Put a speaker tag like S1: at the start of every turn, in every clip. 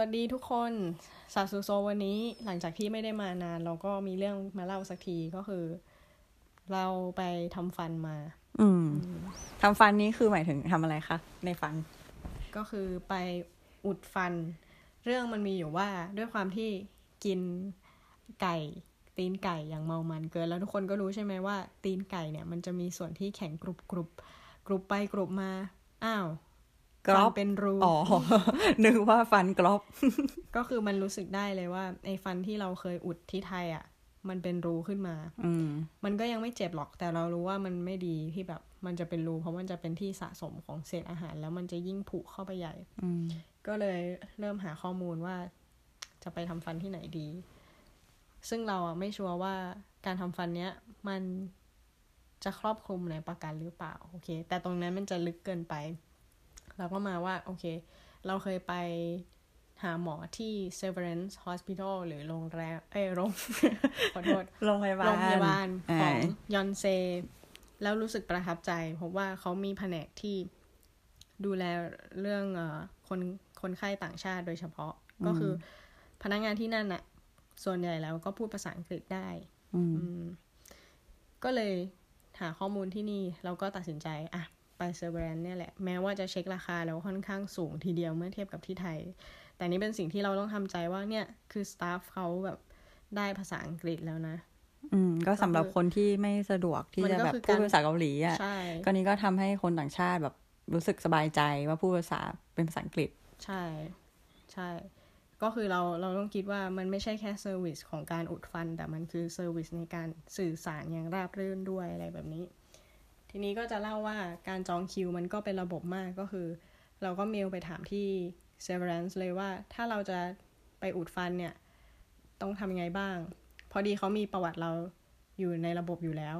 S1: วัสดีทุกคนซาซูโซวันนี้หลังจากที่ไม่ได้มานาน เราก็มีเรื่องมาเล่าสักทีก็คือ เราไปทำฟันมา
S2: อืมทำฟันนี้คือหมายถึงทำอะไรคะในฟัน
S1: ก็คือไปอุดฟัน เรื่องมันมีอยู่ว่าด้วยความที่กินไก่ตีนไก่อย่างเมามันเกิน แล้วทุกคนก็รู้ใช่ไหมว่า ตีนไก่เนี่ย มันจะมีส่วนที่แข็งกรุบกรุบกรุบไปกรุบมา อ้าว
S2: กรอบ
S1: ฟันเป็นรู
S2: อ๋อนึกว่าฟันกรอบ
S1: ก็คือมันรู้สึกได้เลยว่าไอ้ฟันที่เราเคยอุดที่ไทยอะ มันเป็นรูขึ้นมา
S2: อืม
S1: มันก็ยังไม่เจ็บหรอกแต่เรารู้ว่ามันไม่ดีที่แบบ มันจะเป็นรูเพราะมันจะเป็นที่สะสมของเศษอาหาร แล้วมันจะยิ่งผุเข้าไปใหญ่
S2: อืม
S1: ก็เลยเริ่มหาข้อมูลว่า จะไปทำฟันที่ไหนดี ซึ่งเราอะไม่ชัวร์ว่าการทำฟันเนี้ย มันจะครอบคลุมในประกันหรือเปล่า โอเค แต่ตรงนั้นมันจะลึกเกินไป เราก็มาว่า โอเค เราเคยไปหาหมอที่ Severance Hospital หรือโรงแรมเอ้ยโรงขอโทษ
S2: โรงพยาบาล
S1: โรงพยาบาลของ
S2: อ่า
S1: ยอนเซ แล้วรู้สึกประทับใจ เพราะว่าเขามีแผนกที่ดูแลเรื่องเออคนคนไข้ต่างชาติโดยเฉพาะก็คือพนักงานที่นั่นน่ะ ส่วนใหญ่แล้วก็พูดภาษาอังกฤษได้
S2: อืม
S1: อืมก็เลยหาข้อมูลที่นี่ เราก็ตัดสินใจ อะ ไป Severance เนี่ยแหละ แม้ว่าจะเช็คราคาแล้วค่อนข้างสูงทีเดียวเมื่อเทียบกับที่ไทย แต่นี่เป็นสิ่งที่เราต้องทำใจว่าเนี่ยคือ staff เขาแบบได้ภาษาอังกฤษแล้วนะ
S2: อืม ก็สำหรับคนที่ไม่สะดวกที่
S1: มัน
S2: จะ
S1: ก็
S2: แบบ
S1: คือ
S2: พูด
S1: การ
S2: ภาษาเกาหลีอะ
S1: ใช่
S2: ก็นี้ก็ทำให้คนต่างชาติแบบรู้สึกสบายใจว่าพูดภาษาเป็นภาษาอังกฤษ
S1: ใช่ ใช่ก็คือเราเราต้องคิดว่ามันไม่ใช่แค่ service ของการอุดฟัน แต่มันคือ service ในการสื่อสารอย่างราบรื่นด้วยอะไรแบบนี้ ทีนี้ก็จะเล่าว่าการจองคิวมันก็เป็นระบบมากก็คือ เราก็เมลไปถามที่ Severance เลยว่าถ้าเราจะไปอุดฟันเนี่ย ต้องทำยังไงบ้าง พอดีเขามีประวัติเราอยู่ในระบบอยู่แล้ว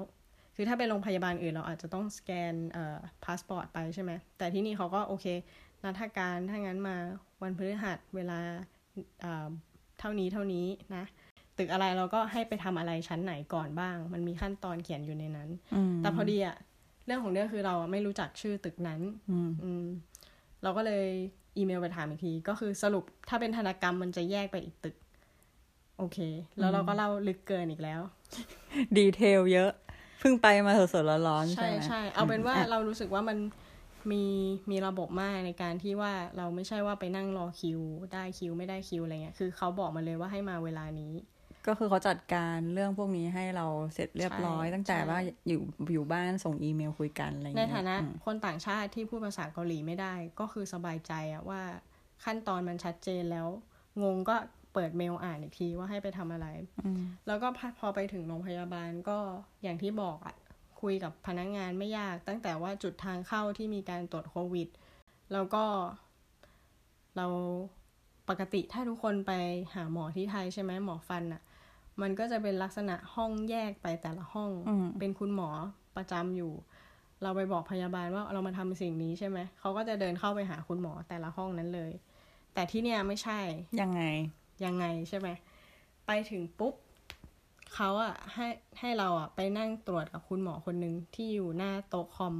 S1: คือถ้าเป็นโรงพยาบาลอื่นเราอาจจะต้องสแกนเอ่อพาสปอร์ตไปใช่ไหม แต่ที่นี่เขาก็โอเค นัดการถ้างั้นมาวันพฤหัสเวลาเอ่อเท่านี้เท่านี้นะตึกอะไรเราก็ให้ไปทำอะไรชั้นไหนก่อนบ้าง มันมีขั้นตอนเขียนอยู่ในนั้น
S2: อืม
S1: แต่พอดีอะเรื่องของเรื่องคือเราอะไม่รู้จักชื่อตึกนั้น
S2: อืม
S1: อืมเราก็เลยอีเมลไปถามอีกที ก็คือสรุปถ้าเป็นทันตกรรมมันจะแยกไปอีกตึก โอเค แล้วเราก็เล่าลึกเกินอีกแล้ว
S2: ดีเทลเยอะเพิ่งไปมาสดๆร้อนๆ
S1: ใช่
S2: ใช่ไหม
S1: ใช่เอาเป็นว่า
S2: อะ
S1: เรารู้สึกว่ามันมีมีระบบมากในการที่ว่าเราไม่ใช่ว่าไปนั่งรอคิว ได้คิวไม่ได้คิวอะไรเงี้ยคือเขาบอกมาเลยว่าให้มาเวลานี้
S2: ก็คือเขาจัดการเรื่องพวกนี้ให้เราเสร็จเรียบร้อย
S1: ใช่
S2: ตั้งแต่
S1: ใช่
S2: ว่าอยู่อยู่บ้านส่งอีเมลคุยกันอะไรอย่าง
S1: ใน
S2: เงี้ย
S1: ฐานะ
S2: อืม
S1: คนต่างชาติที่พูดภาษาเกาหลีไม่ได้ ก็คือสบายใจอะว่าขั้นตอนมันชัดเจนแล้ว งงก็เปิดเมลอ่านอีกทีว่าให้ไปทำอะไร
S2: อืม
S1: แล้วก็พอพอไปถึงโรงพยาบาลก็อย่างที่บอกอะคุยกับพนักงานไม่ยาก ตั้งแต่ว่าจุดทางเข้าที่มีการตรวจโควิด แล้วก็เราปกติถ้าทุกคนไปหาหมอที่ไทยใช่ไหมหมอฟันอะ มันก็จะเป็นลักษณะห้องแยกไปแต่ละห้อง
S2: อืม
S1: เป็นคุณหมอประจำอยู่ เราไปบอกพยาบาลว่าเรามาทำสิ่งนี้ใช่ไหมเขาก็จะเดินเข้าไปหาคุณหมอแต่ละห้องนั้นเลย แต่ที่เนี่ยไม่ใช่
S2: ยังไง
S1: ยังไงใช่ไหมไปถึงปุ๊บเขาอะให้ให้เราอะไปนั่งตรวจกับคุณหมอคนหนึ่งที่อยู่หน้าโต๊ะคอม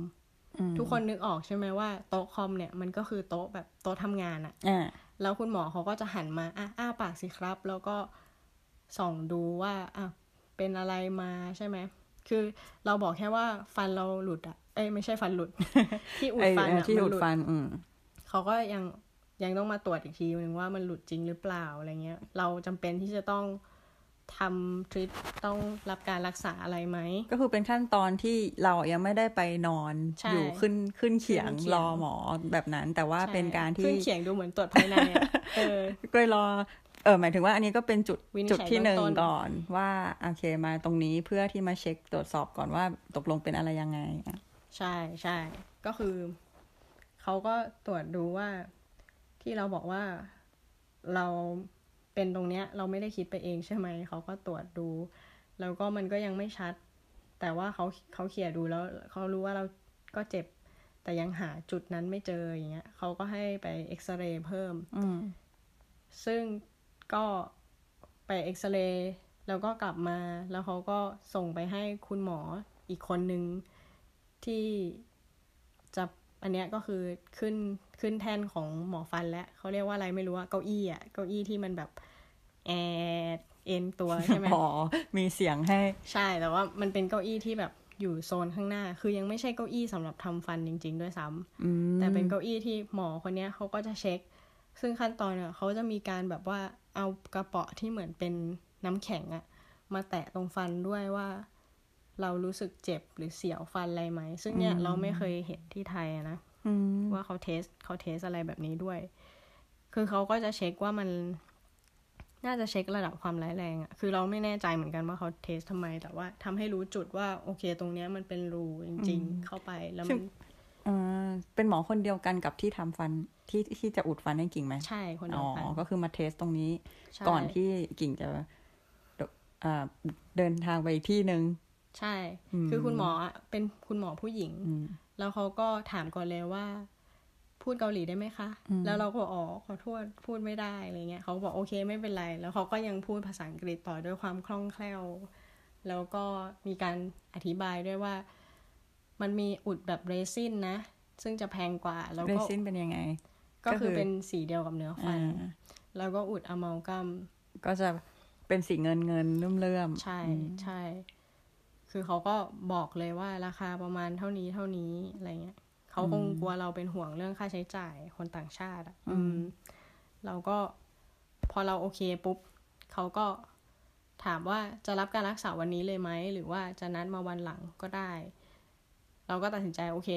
S2: อืม
S1: ทุกคนนึกออกใช่ไหมว่าโต๊ะคอมเนี่ยมันก็คือโต๊ะแบบโต๊ะทำงานอะ
S2: อ่า
S1: แล้วคุณหมอเขาก็จะหันมาอะอ้าปากสิครับ แล้วก็ ส่องดูว่าอะเป็นอะไรมาใช่ไหม คือเราบอกแค่ว่าฟันเราหลุดอะเอ้ยไม่ใช่ฟันหลุด ที่อุด
S2: ไอ้
S1: ฟัน
S2: เอ่อ
S1: อะ
S2: ที่
S1: มัน
S2: อุด
S1: หลุด
S2: ฟัน อืม
S1: เขาก็ยังยังต้องมาตรวจอีกทีนึงว่ามันหลุดจริงหรือเปล่าอะไรเงี้ย เราจำเป็นที่จะต้องทำทริปต้องรับการรักษาอะไรไหม
S2: ก็คือเป็นขั้นตอนที่เรายังไม่ได้ไปนอน
S1: ใช่
S2: อยู่ขึ้นขึ้นเขียง
S1: ขึ้นเขียง
S2: รอหมอแบบนั้น แต่ว่าเป็นการที่
S1: ขึ้นเขียงดูเหมือนตรวจภายในอะเออ
S2: ก็รอ เออหมายถึงว่าอันนี้ก็เป็นจุด
S1: วินิจฉัย
S2: จุดที่หนึ่ง
S1: เบื้องต้น
S2: ก่อนว่าโอเคมาตรงนี้เพื่อที่มาเช็คตรวจสอบก่อนว่าตกลงเป็นอะไรยังไงอะ
S1: ใช่ใช่ก็คือเขาก็ตรวจดูว่าที่เราบอกว่าเราเป็นตรงเนี้ย เราไม่ได้คิดไปเองใช่ไหมเขาก็ตรวจดู แล้วก็มันก็ยังไม่ชัด แต่ว่าเขาเขาเขี่ยดูแล้วเขารู้ว่าเราก็เจ็บ แต่ยังหาจุดนั้นไม่เจออย่างเงี้ยเขาก็ให้ไปเอ็กซเรย์เพิ่ม
S2: อืม
S1: ซึ่ง ก็ไปเอ็กซเรย์แล้วก็กลับมา แล้วเขาก็ส่งไปให้คุณหมออีกคนนึงที่จะอันเนี้ยก็คือขึ้นขึ้นแท่นของหมอฟันแล้วเขาเรียกว่าอะไรไม่รู้อะเก้าอี้อะเก้าอี้ที่มันแบบแอดเอ็นตัวใช่ไหม
S2: อ๋อมีเสียงให้
S1: ใช่แต่ว่ามันเป็นเก้าอี้ที่แบบอยู่โซนข้างหน้า คือยังไม่ใช่เก้าอี้สำหรับทำฟันจริง ๆ ด้วยซ้ำ
S2: อืม
S1: แต่เป็นเก้าอี้ที่หมอคนเนี้ยเขาก็จะเช็ค ซึ่งขั้นตอนเนี่ยเขาจะมีการแบบว่า เอากระเป๋อที่เหมือนเป็นน้ำแข็งอะมาแตะตรงฟันด้วยว่า เรารู้สึกเจ็บหรือเสียวฟันอะไรไหม ซึ่งเนี่ยเราไม่เคยเห็นที่ไทยอะนะ
S2: อืม
S1: ว่าเขาเทสเขาเทสอะไรแบบนี้ด้วย คือเขาก็จะเช็คว่ามันน่าจะเช็คระดับความร้ายแรงอะคือเราไม่แน่ใจเหมือนกันว่าเขาเทสทำไม แต่ว่าทำให้รู้จุดว่า โอเค ตรงเนี้ยมันเป็นรูจริง ๆ เข้าไปแล้วมัน
S2: อ่า เป็นหมอคนเดียวกันกับที่ทำฟันที่ที่จะอุดฟันให้กิ่งไหม
S1: ใช่คนเดี
S2: อ๋
S1: ย
S2: อ
S1: วกัน
S2: ก็คือมาเทสตรงนี้
S1: ใช่
S2: ก่อนที่กิ่งจะอ่าเดินทางไปอีกที่หนึ่ง
S1: ใช่
S2: อืม
S1: คือคุณหมออะเป็นคุณหมอผู้หญิง
S2: อืม
S1: แล้วเขาก็ถามก่อนเลยว่า พูดเกาหลีได้ไหมคะ
S2: อืม
S1: แล้วเราก็บอกอ๋อขอโทษพูดไม่ได้อะไรเงี้ยเขาบอกโอเคไม่เป็นไร แล้วเขาก็ยังพูดภาษาอังกฤษต่อด้วยความคล่องแคล่ว แล้วก็มีการอธิบายด้วยว่า มันมีอุดแบบเรซินนะ ซึ่งจะแพงกว่าแล้ว
S2: เร
S1: ก็
S2: ซินเป็นยังไง
S1: ก็
S2: ก็คื
S1: คืออเป็นสีเดียวกับเนื้อฟัน
S2: อ่า
S1: แล้วก็อุดอะมัลกัม
S2: ก็จะเป็นสีเงินเงินเลื่อมเลื่อมๆ
S1: ใช่
S2: อืม
S1: ใช่ คือเขาก็บอกเลยว่าราคาประมาณเท่านี้เท่านี้อะไรเงี้ยเขาคงกลัวเราเป็นห่วงเรื่องค่าใช้จ่ายคนต่างชาติอะ อืม เราก็พอเราโอเคปุ๊บเขาก็ถามว่าจะรับการรักษาวันนี้เลยไหม หรือว่าจะนัดมาวันหลังก็ได้ เราก็ตัดสินใจโอเค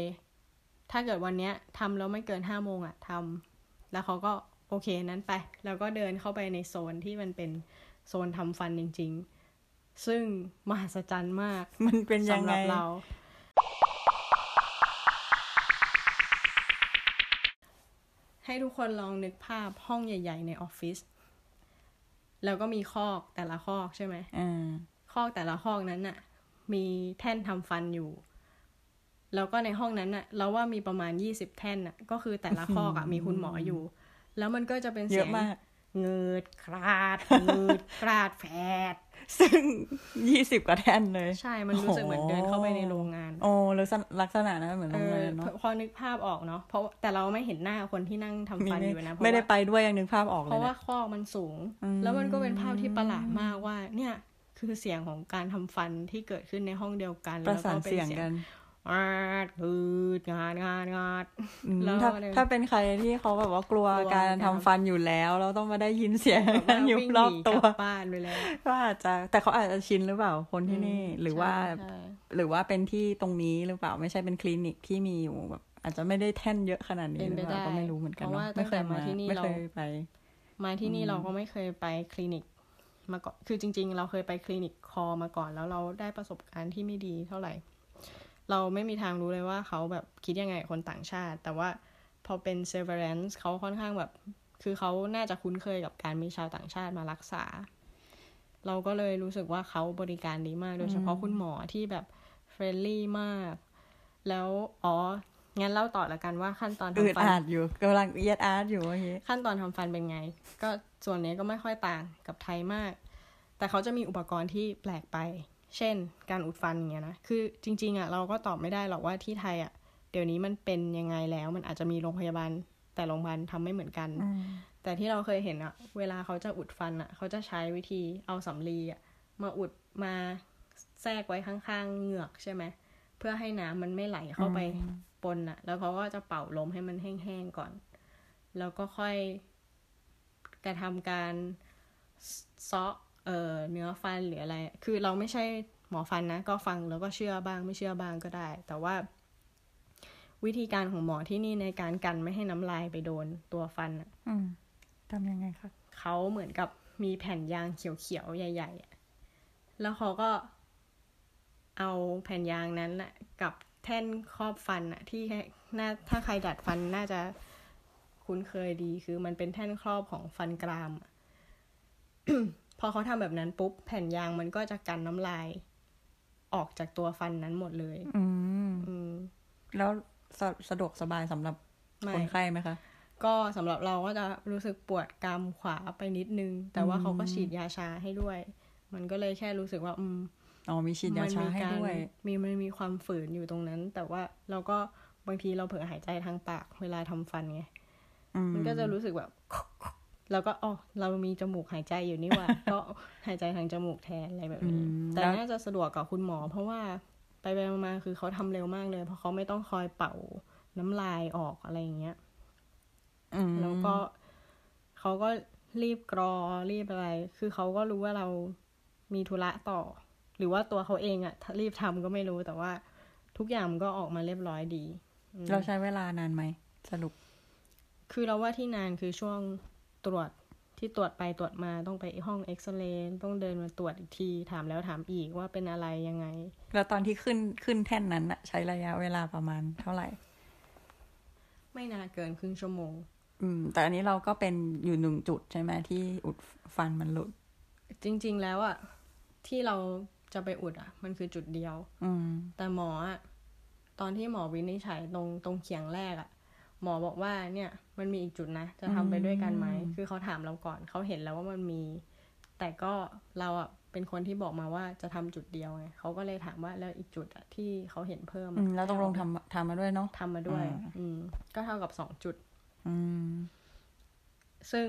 S1: ถ้าเกิดวันเนี้ยทำแล้วไม่เกินห้าโมงอะทำแล้วเขาก็โอเคนั้นไป แล้วก็เดินเข้าไปในโซนที่มันเป็นโซนทำฟันจริง ๆ ซึ่งมหัศจรรย์มาก
S2: มันเป็นยัง
S1: สำห
S2: ไง
S1: รับเรา ให้ทุกคนลองนึกภาพห้องใหญ่ ๆ ในออฟฟิศแล้วก็มีคอกแต่ละคอกใช่ไหม
S2: อ่า
S1: คอกแต่ละคอกนั้นน่ะ มีแท่นทำฟันอยู่ แล้วก็ในห้องนั้นน่ะเราว่ามีประมาณยี่สิบแท่นน่ะก็คือแต่ละคอกอะมีคุณหมออยู่ แล้วมันก็จะเป็น
S2: เย
S1: เสีย
S2: อะ
S1: ง
S2: มาก
S1: เงิดคราดเงิดคราดแฝด
S2: ซึ่งยี่สิบกว่าแท่นเลย
S1: ใช่ มันรู้สึกเหมือนเดินเข้าไปในโรงงาน
S2: โอ้ลักษณะลักษณะนั้นเหมือน
S1: เอ
S2: โรง
S1: อ
S2: งานเนาะ
S1: พอนึกภาพออกเนาะเพราะแต่เราไม่เห็นหน้าคนที่นั่งทำ
S2: มี
S1: ฟัน
S2: ไม่
S1: อยู่นะเพราะ
S2: ไม่ได้
S1: ว่า
S2: ไปด้วยยังนึกภาพออก
S1: เพ
S2: เลย
S1: ราะว่า
S2: นะ
S1: คอกมันสูง
S2: อืม
S1: แล้วมันก็เป็นภาพที่ประหลาดมากว่า เนี่ยคือเสียงของการทำฟันที่เกิดขึ้นในห้องเดียวกัน
S2: ประสาน
S1: แล้วก็ป็
S2: เสียงกัน
S1: งาดอืดงาดงาดงาด
S2: อืม
S1: แล้ว
S2: ถ้า
S1: เนี่ย
S2: ถ้าเป็นใครที่เขาแบบว่ากลัว
S1: กลัว
S2: การ
S1: การ
S2: ทำฟันอยู่แล้ว เราต้องมาได้ยินเสียง
S1: แบบว่า
S2: อยู่
S1: วิ่ง
S2: ร
S1: ห
S2: อบ
S1: นี
S2: ตั
S1: ก
S2: ว
S1: ลับบ้านไปแล้ว
S2: ก็อาจจะแต่เขาอาจจะชินหรือเปล่าคนที่นี่ หรือว่า
S1: ใช่
S2: หรือว่าเป็นที่ตรงนี้หรือเปล่าไม่ใช่เป็นคลินิกที่มีอยู่แบบ อาจจะไม่ได้แท่นเยอะขนาดนี้
S1: เป็น
S2: หรือเปล่า
S1: ไปได้
S2: ก็ไม่รู้เหมือนกัน
S1: เพราะ
S2: เนาะ
S1: ว่า
S2: ไม่เคย
S1: ตั้งแต่มาที่นี่
S2: ไม่
S1: เรา
S2: เคยไป
S1: มาที่นี่เราก็ไม่เคยไปคลินิกมาก่อนคือจริง ๆ เราเคยไปคลินิกคอมาก่อนแล้วเราได้ประสบการณ์ที่ไม่ดีเท่าไหร่ เราไม่มีทางรู้เลยว่าเขาแบบคิดยังไงกับคนต่างชาติ แต่ว่าพอเป็น severance เขาค่อนข้างแบบ คือเขาน่าจะคุ้นเคยกับการมีชาวต่างชาติมารักษา เราก็เลยรู้สึกว่าเขาบริการดีมาก โดยเฉพาะคุณหมอที่แบบ friendly มาก แล้วอ๋อ งั้นเล่าต่อละกันว่าขั้นตอน
S2: อืด
S1: ทำฟัน
S2: อาดอยู่กำลังเอียดอาร์ตอยู่เมื่อกี้
S1: ขั้นตอนทำฟันเป็นไง ก็ส่วนนี้ก็ไม่ค่อยต่างกับไทยมาก แต่เขาจะมีอุปกรณ์ที่แปลกไป เช่น การอุดฟันอย่างเงี้ยนะ คือจริง ๆอะเราก็ตอบไม่ได้หรอกว่าที่ไทยอะ เดี๋ยวนี้มันเป็นยังไงแล้ว มันอาจจะมีโรงพยาบาล แต่โรงพยาบาลทำไม่เหมือนกัน แต่ที่เราเคยเห็นอะเวลาเขาจะอุดฟันอะเขาจะใช้วิธีเอาสำลีอะมาอุดมาแทรกไว้ข้างๆเหงือกใช่ไหมเพื่อให้น้ำมันไม่ไหลเข้าไปปนอะแล้วเขาก็จะเป่าลมให้มันแห้งๆก่อน แล้วก็ค่อยกระทำการเซาะ เอ่อเนื้อฟันหรืออะไร คือเราไม่ใช่หมอฟันนะ ก็ฟังแล้วก็เชื่อบ้างไม่เชื่อบ้างก็ได้ แต่ว่า วิธีการของหมอที่นี่ในการกันไม่ให้น้ำลายไปโดนตัวฟันอะ
S2: อืมทำยังไงคะ
S1: เขาเหมือนกับมีแผ่นยางเขียวๆ ใหญ่ๆอะแล้วเขาก็เอาแผ่นยางนั้นแหละกับแท่นครอบฟันอะที่น่าถ้าใครดัดฟันน่าจะคุ้นเคยดีคือมันเป็นแท่นครอบของฟันกราม อะพอเขาทำแบบนั้นปุ๊บแผ่นยางมันก็จะกันน้ำลาย ออกจากตัวฟันนั้นหมดเลย
S2: อืม
S1: อืม
S2: แล้วสะสะดวกสบายสำหรับ
S1: ไม่
S2: คนไข้ไหมคะ
S1: ก็สำหรับเราก็จะรู้สึกปวดกรามขวาไปนิดนึง แต่ว่าเขาก็ฉีดยาชาให้ด้วย มันก็เลยแค่รู้สึกว่า อืม
S2: อ๋อมีฉีดยาชาให้ด้วย
S1: มีมันมีความฝืนอยู่ตรงนั้น แต่ว่าเราก็บางทีเราเผลอหายใจทางปากเวลาทำฟันไง
S2: อืม
S1: มันก็จะรู้สึกแบบ แล้วก็อ๋อเรามีจมูกหายใจอยู่นี่หว่า ก็หายใจทางจมูกแทนอะไรแบบนี้ แต่น่าจะสะดวกกับคุณหมอ เพราะว่าไปไปมาๆคือเขาทำเร็วมากเลย เพราะเขาไม่ต้องคอยเป่าน้ำลายออกอะไรอย่างเงี้ย
S2: อืม
S1: แล้วก็เขาก็รีบกรอรีบอะไร คือเขาก็รู้ว่าเรามีธุระต่อ หรือว่าตัวเขาเองอะรีบทำก็ไม่รู้แต่ว่า ทุกอย่างมันก็ออกมาเรียบร้อยดี
S2: เราใช้เวลานานไหมสรุป
S1: คือเราว่าที่นานคือช่วง ตรวจที่ตรวจไปตรวจมาต้องไปห้องเอ็กซเรย์ต้องเดินมาตรวจอีกทีถามแล้วถามอีกว่าเป็นอะไรยังไง
S2: แล้วตอนที่ขึ้นขึ้นแท่นนั้นอะใช้ระยะเวลาประมาณเท่าไหร่
S1: ไม่นานเกินครึ่งชั่วโมง
S2: อืม แต่อันนี้เราก็เป็นอยู่หนึ่งจุดใช่ไหมที่อุดฟันมันหลุด
S1: จริง ๆ แล้วอะที่เราจะไปอุดอะมันคือจุดเดียว
S2: อืม
S1: แต่หมออะตอนที่หมอวินิจฉัยตรงตรงเขียงแรกอะ หมอบอกว่าเนี่ยมันมีอีกจุดนะ จะทำไปด้วยกันไหม คือเขาถามเราก่อนเขาเห็นแล้วว่ามันมี แต่ก็เราอะเป็นคนที่บอกมาว่าจะทำจุดเดียวไงเขาก็เลยถามว่าแล้วอีกจุดอะที่เขาเห็นเพิ่ม
S2: อื
S1: อะ
S2: มแล้วตกลงทำทำมาด้วยเนาะ
S1: ทำมาด้วย
S2: อ่า
S1: อืม ก็เท่ากับสองจุด
S2: อืม
S1: ซึ่ง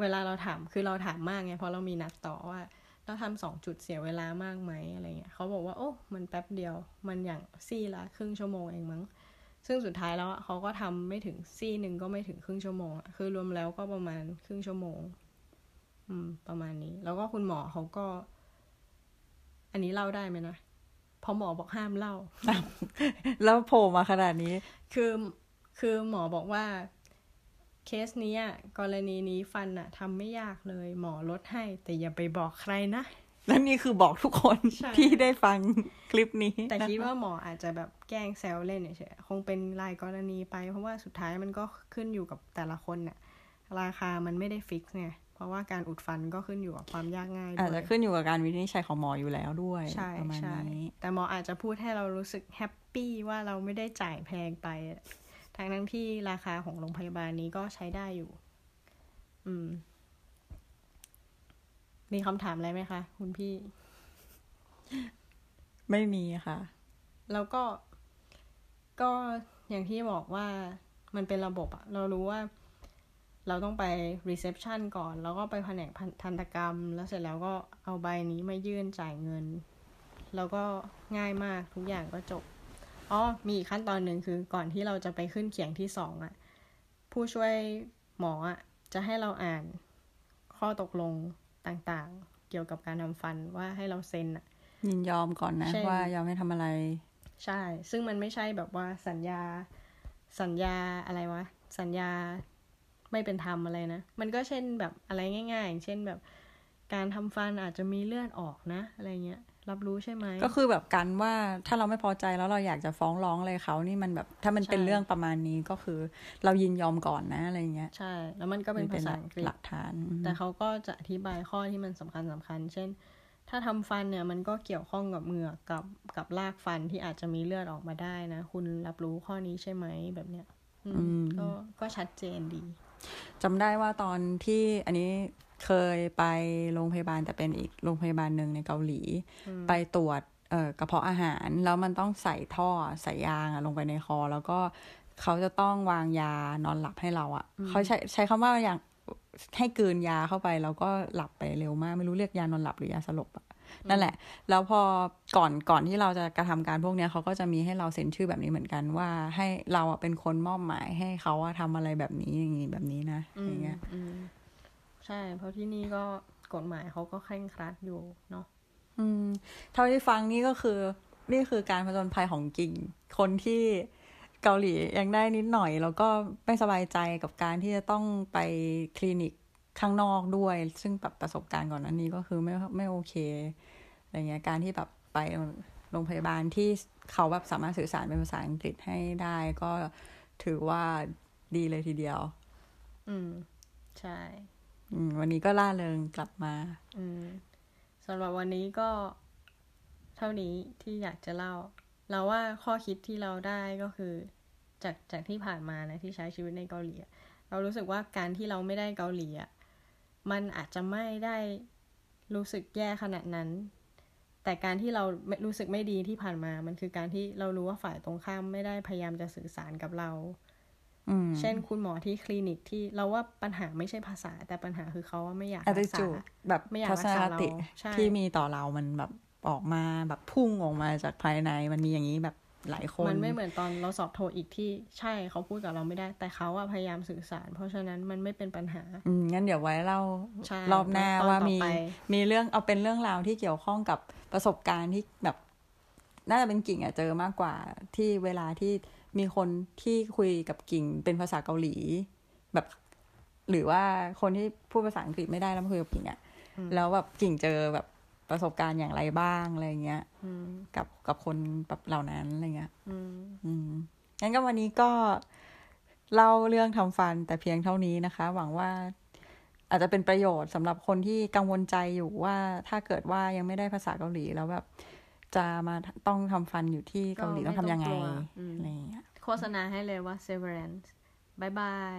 S1: เวลาเราถามคือเราถามมากไงเพราะเรามีนัดต่อว่าเราทำสองจุดเสียเวลามากไหมอะไรเงี้ยเขาบอกว่า โอ้มันแป๊บเดียว มันอย่างซี่ละครึ่งชั่วโมงเองมั้ง ซึ่งสุดท้ายแล้วอะเขาก็ทำไม่ถึงซี่หนึ่งก็ไม่ถึงครึ่งชั่วโมงอะคือรวมแล้วก็ประมาณครึ่งชั่วโมง อืม ประมาณนี้ แล้วก็คุณหมอเขาก็ อันนี้เล่าได้ไหมนะเพอหมอบอกห้ามเล่า
S2: แล้วโผล่มาขนาดนี้
S1: คือคือหมอบอกว่าเคสเนี้ยกรณีนี้ฟันอะทำไม่ยากเลย หมอลดให้ แต่อย่าไปบอกใครนะ
S2: แล้วนี่คือบอกทุกคน
S1: ใช่
S2: ที่ได้ฟังคลิปนี้
S1: แต่คิดว่าหมออาจจะแบบแกล้งแซวเล่นเฉยๆคงเป็นรายกรณีไป เพราะว่าสุดท้ายมันก็ขึ้นอยู่กับแต่ละคนน่ะราคามันไม่ได้ fix ไงเพราะว่าการอุดฟันก็ขึ้นอยู่กับความยากง่ายด้วย
S2: อาจจะขึ้นอยู่กับการวินิจฉัยของหมออยู่แล้วด้วย
S1: ใช่
S2: ประมาณ
S1: ใช่
S2: นี้
S1: แต่หมออาจจะพูดให้เรารู้สึก happy ว่าเราไม่ได้จ่ายแพงไปทั้งทั้งๆที่ราคาของโรงพยาบาลนี้ก็ใช้ได้อยู่ อืม มีคำถามอะไรไหมคะ คุณพี่
S2: ไม่มีค่ะ
S1: แล้วก็ ก็อย่างที่บอกว่ามันเป็นระบบอะเรารู้ว่า เราต้องไป reception ก่อน แล้วก็ไปแผนกพันทันตกรรม แล้วเสร็จแล้วก็เอาใบนี้มายื่นจ่ายเงิน แล้วก็ง่ายมากทุกอย่างก็จบอ๋อมีอีกขั้นตอนหนึ่งคือก่อนที่เราจะไปขึ้นเขียงที่สองอะผู้ช่วยหมออะจะให้เราอ่านข้อตกลง ต่างๆ เกี่ยวกับการทำฟันว่าให้เราเซ็นอะ
S2: ยินยอมก่อนนะ
S1: เช่น
S2: ว่ายอมให้ทำอะไร
S1: ใช่ ซึ่งมันไม่ใช่แบบว่าสัญญาสัญญาอะไรวะ สัญญาไม่เป็นธรรมอะไรนะ มันก็เช่นแบบอะไรง่ายๆอย่างเช่นแบบการทำฟันอาจจะมีเลือดออกนะ อะไรเงี้ย รับรู้ใช่ไหม
S2: ก็คือแบบกันว่าถ้าเราไม่พอใจแล้วเราอยากจะฟ้องร้องอะไรเขานี่มันแบบ ถ้ามันเป็น
S1: ใช่
S2: เรื่องประมาณนี้ก็คือ เรายินยอมก่อนนะอะไรเงี้ย
S1: ใช่ แล้วมันก็เป็นภาษาอังกฤษ
S2: หลักฐาน
S1: แต่เขาก็จะอธิบายข้อที่มันสำคัญสำคัญ เช่น ถ้าทำฟันเนี่ยมันก็เกี่ยวข้องกับเหงือกกับกับรากฟันที่อาจจะมีเลือดออกมาได้นะ คุณรับรู้ข้อนี้ใช่ไหมแบบเนี้ยอืมก็ก็ชัดเจนดี
S2: จำได้ว่าตอนที่อันนี้ เคยไปโรงพยาบาลแต่เป็นอีกโรงพยาบาลหนึ่งในเกาหลี ไปตรวจเอ่อกระเพาะอาหาร แล้วมันต้องใส่ท่อใส่ยางอะลงไปในคอ แล้วก็เขาจะต้องวางยานอนหลับให้เราอะเขาใช้ใช้คำว่าอย่างให้กลืนยาเข้าไปแล้วก็หลับไปเร็วมาก ไม่รู้เรียกยานอนหลับหรือยาสลบอะนั่นแหละ แล้วพอก่อนก่อนที่เราจะกระทำการพวกเนี้ยเขาก็จะมีให้เราเซ็นชื่อแบบนี้เหมือนกันว่าให้เราอะเป็นคนมอบหมายให้เขาอะทำอะไรแบบนี้อย่างนี้แบบนี้นะอย่างเงี้ย
S1: อืม ใช่ เพราะที่นี่ก็กฎหมายเขาก็เคร่งครัดอยู่เนาะ
S2: อืม เท่าที่ฟังนี่ก็คือ นี่คือการผจญภัยของจริง คนที่เกาหลียังได้นิดหน่อย แล้วก็ไม่สบายใจกับการที่จะต้องไปคลินิกข้างนอกด้วย ซึ่งแบบประสบการณ์ก่อนหนั้นนี้ก็คือไม่ไม่โอเคอะไรเงี้ยการที่แบบไปโรงพยาบาลที่เขาแบบสามารถสื่อสารเป็นภาษาอังกฤษให้ได้ ก็ถือว่าดีเลยทีเดียว
S1: อืม ใช่
S2: อืม วันนี้ก็ล่าเริงกลับมา
S1: อืมสำหรับวันนี้ก็เท่านี้ที่อยากจะเล่า เราว่าข้อคิดที่เราได้ก็คือ จากจากที่ผ่านมานะที่ใช้ชีวิตในเกาหลีเรารู้สึกว่าการที่เราไม่ได้เกาหลีอะมันอาจจะไม่ได้รู้สึกแย่ขนาดนั้น แต่การที่เราไม่รู้สึกไม่ดีที่ผ่านมา มันคือการที่เรารู้ว่าฝ่ายตรงข้ามไม่ได้พยายามจะสื่อสารกับเรา เช่นคุณหมอที่คลินิกที่เราว่าปัญหาไม่ใช่ภาษา แต่ปัญหาคือเขาว่าไม่อยาก
S2: อา
S1: รักษา
S2: จูแบบ
S1: ไม่อยาก
S2: ทั
S1: รั
S2: ศ
S1: ก
S2: น
S1: ษา
S2: คติ
S1: เราใช่
S2: ที่มีต่อเรามันแบบออกมาแบบพุ่งออกมาจากภายในมันมีอย่างนี้แบบหลายคน
S1: มันไม่เหมือนตอนเราสอบโทอีกที่ใช่เขาพูดกับเราไม่ได้ แต่เขาอะพยายามสื่อสาร เพราะฉะนั้นมันไม่เป็นปัญหา
S2: อืมงั้นเดี๋ยวไว้เล่า
S1: ใช่
S2: รอบหน้า
S1: ตอน
S2: ว่า
S1: ต่อ
S2: มี
S1: ไป
S2: มีเรื่องเอาเป็นเรื่องราวที่เกี่ยวข้องกับประสบการณ์ที่แบบ น่าจะเป็นกิ่งอะเจอมากกว่าที่เวลาที่ มีคนที่คุยกับกิ่งเป็นภาษาเกาหลี แบบ หรือว่าคนที่พูดภาษาอังกฤษไม่ได้แล้วมาคุยกับกิ่งอะแล้วแบบกิ่งเจอแบบประสบการณ์อย่างไรบ้างอะไรเงี้ย
S1: อืม
S2: กับกับคนแบบเหล่านั้นอะไรเงี้ย
S1: อืม
S2: อืมงั้นก็วันนี้ก็เล่าเรื่องทำฟันแต่เพียงเท่านี้นะคะ หวังว่าอาจจะเป็นประโยชน์สำหรับคนที่กังวลใจอยู่ว่าถ้าเกิดว่ายังไม่ได้ภาษาเกาหลีแล้วแบบ จะมาต้องทำฟันอยู่ที่เกาหลี
S1: ก็
S2: ต้องทำยังไง
S1: ไม่ต้องกลัวอืม
S2: อะไรอย่างเงี้ย
S1: โฆษณาให้เลยว่า severance บายบาย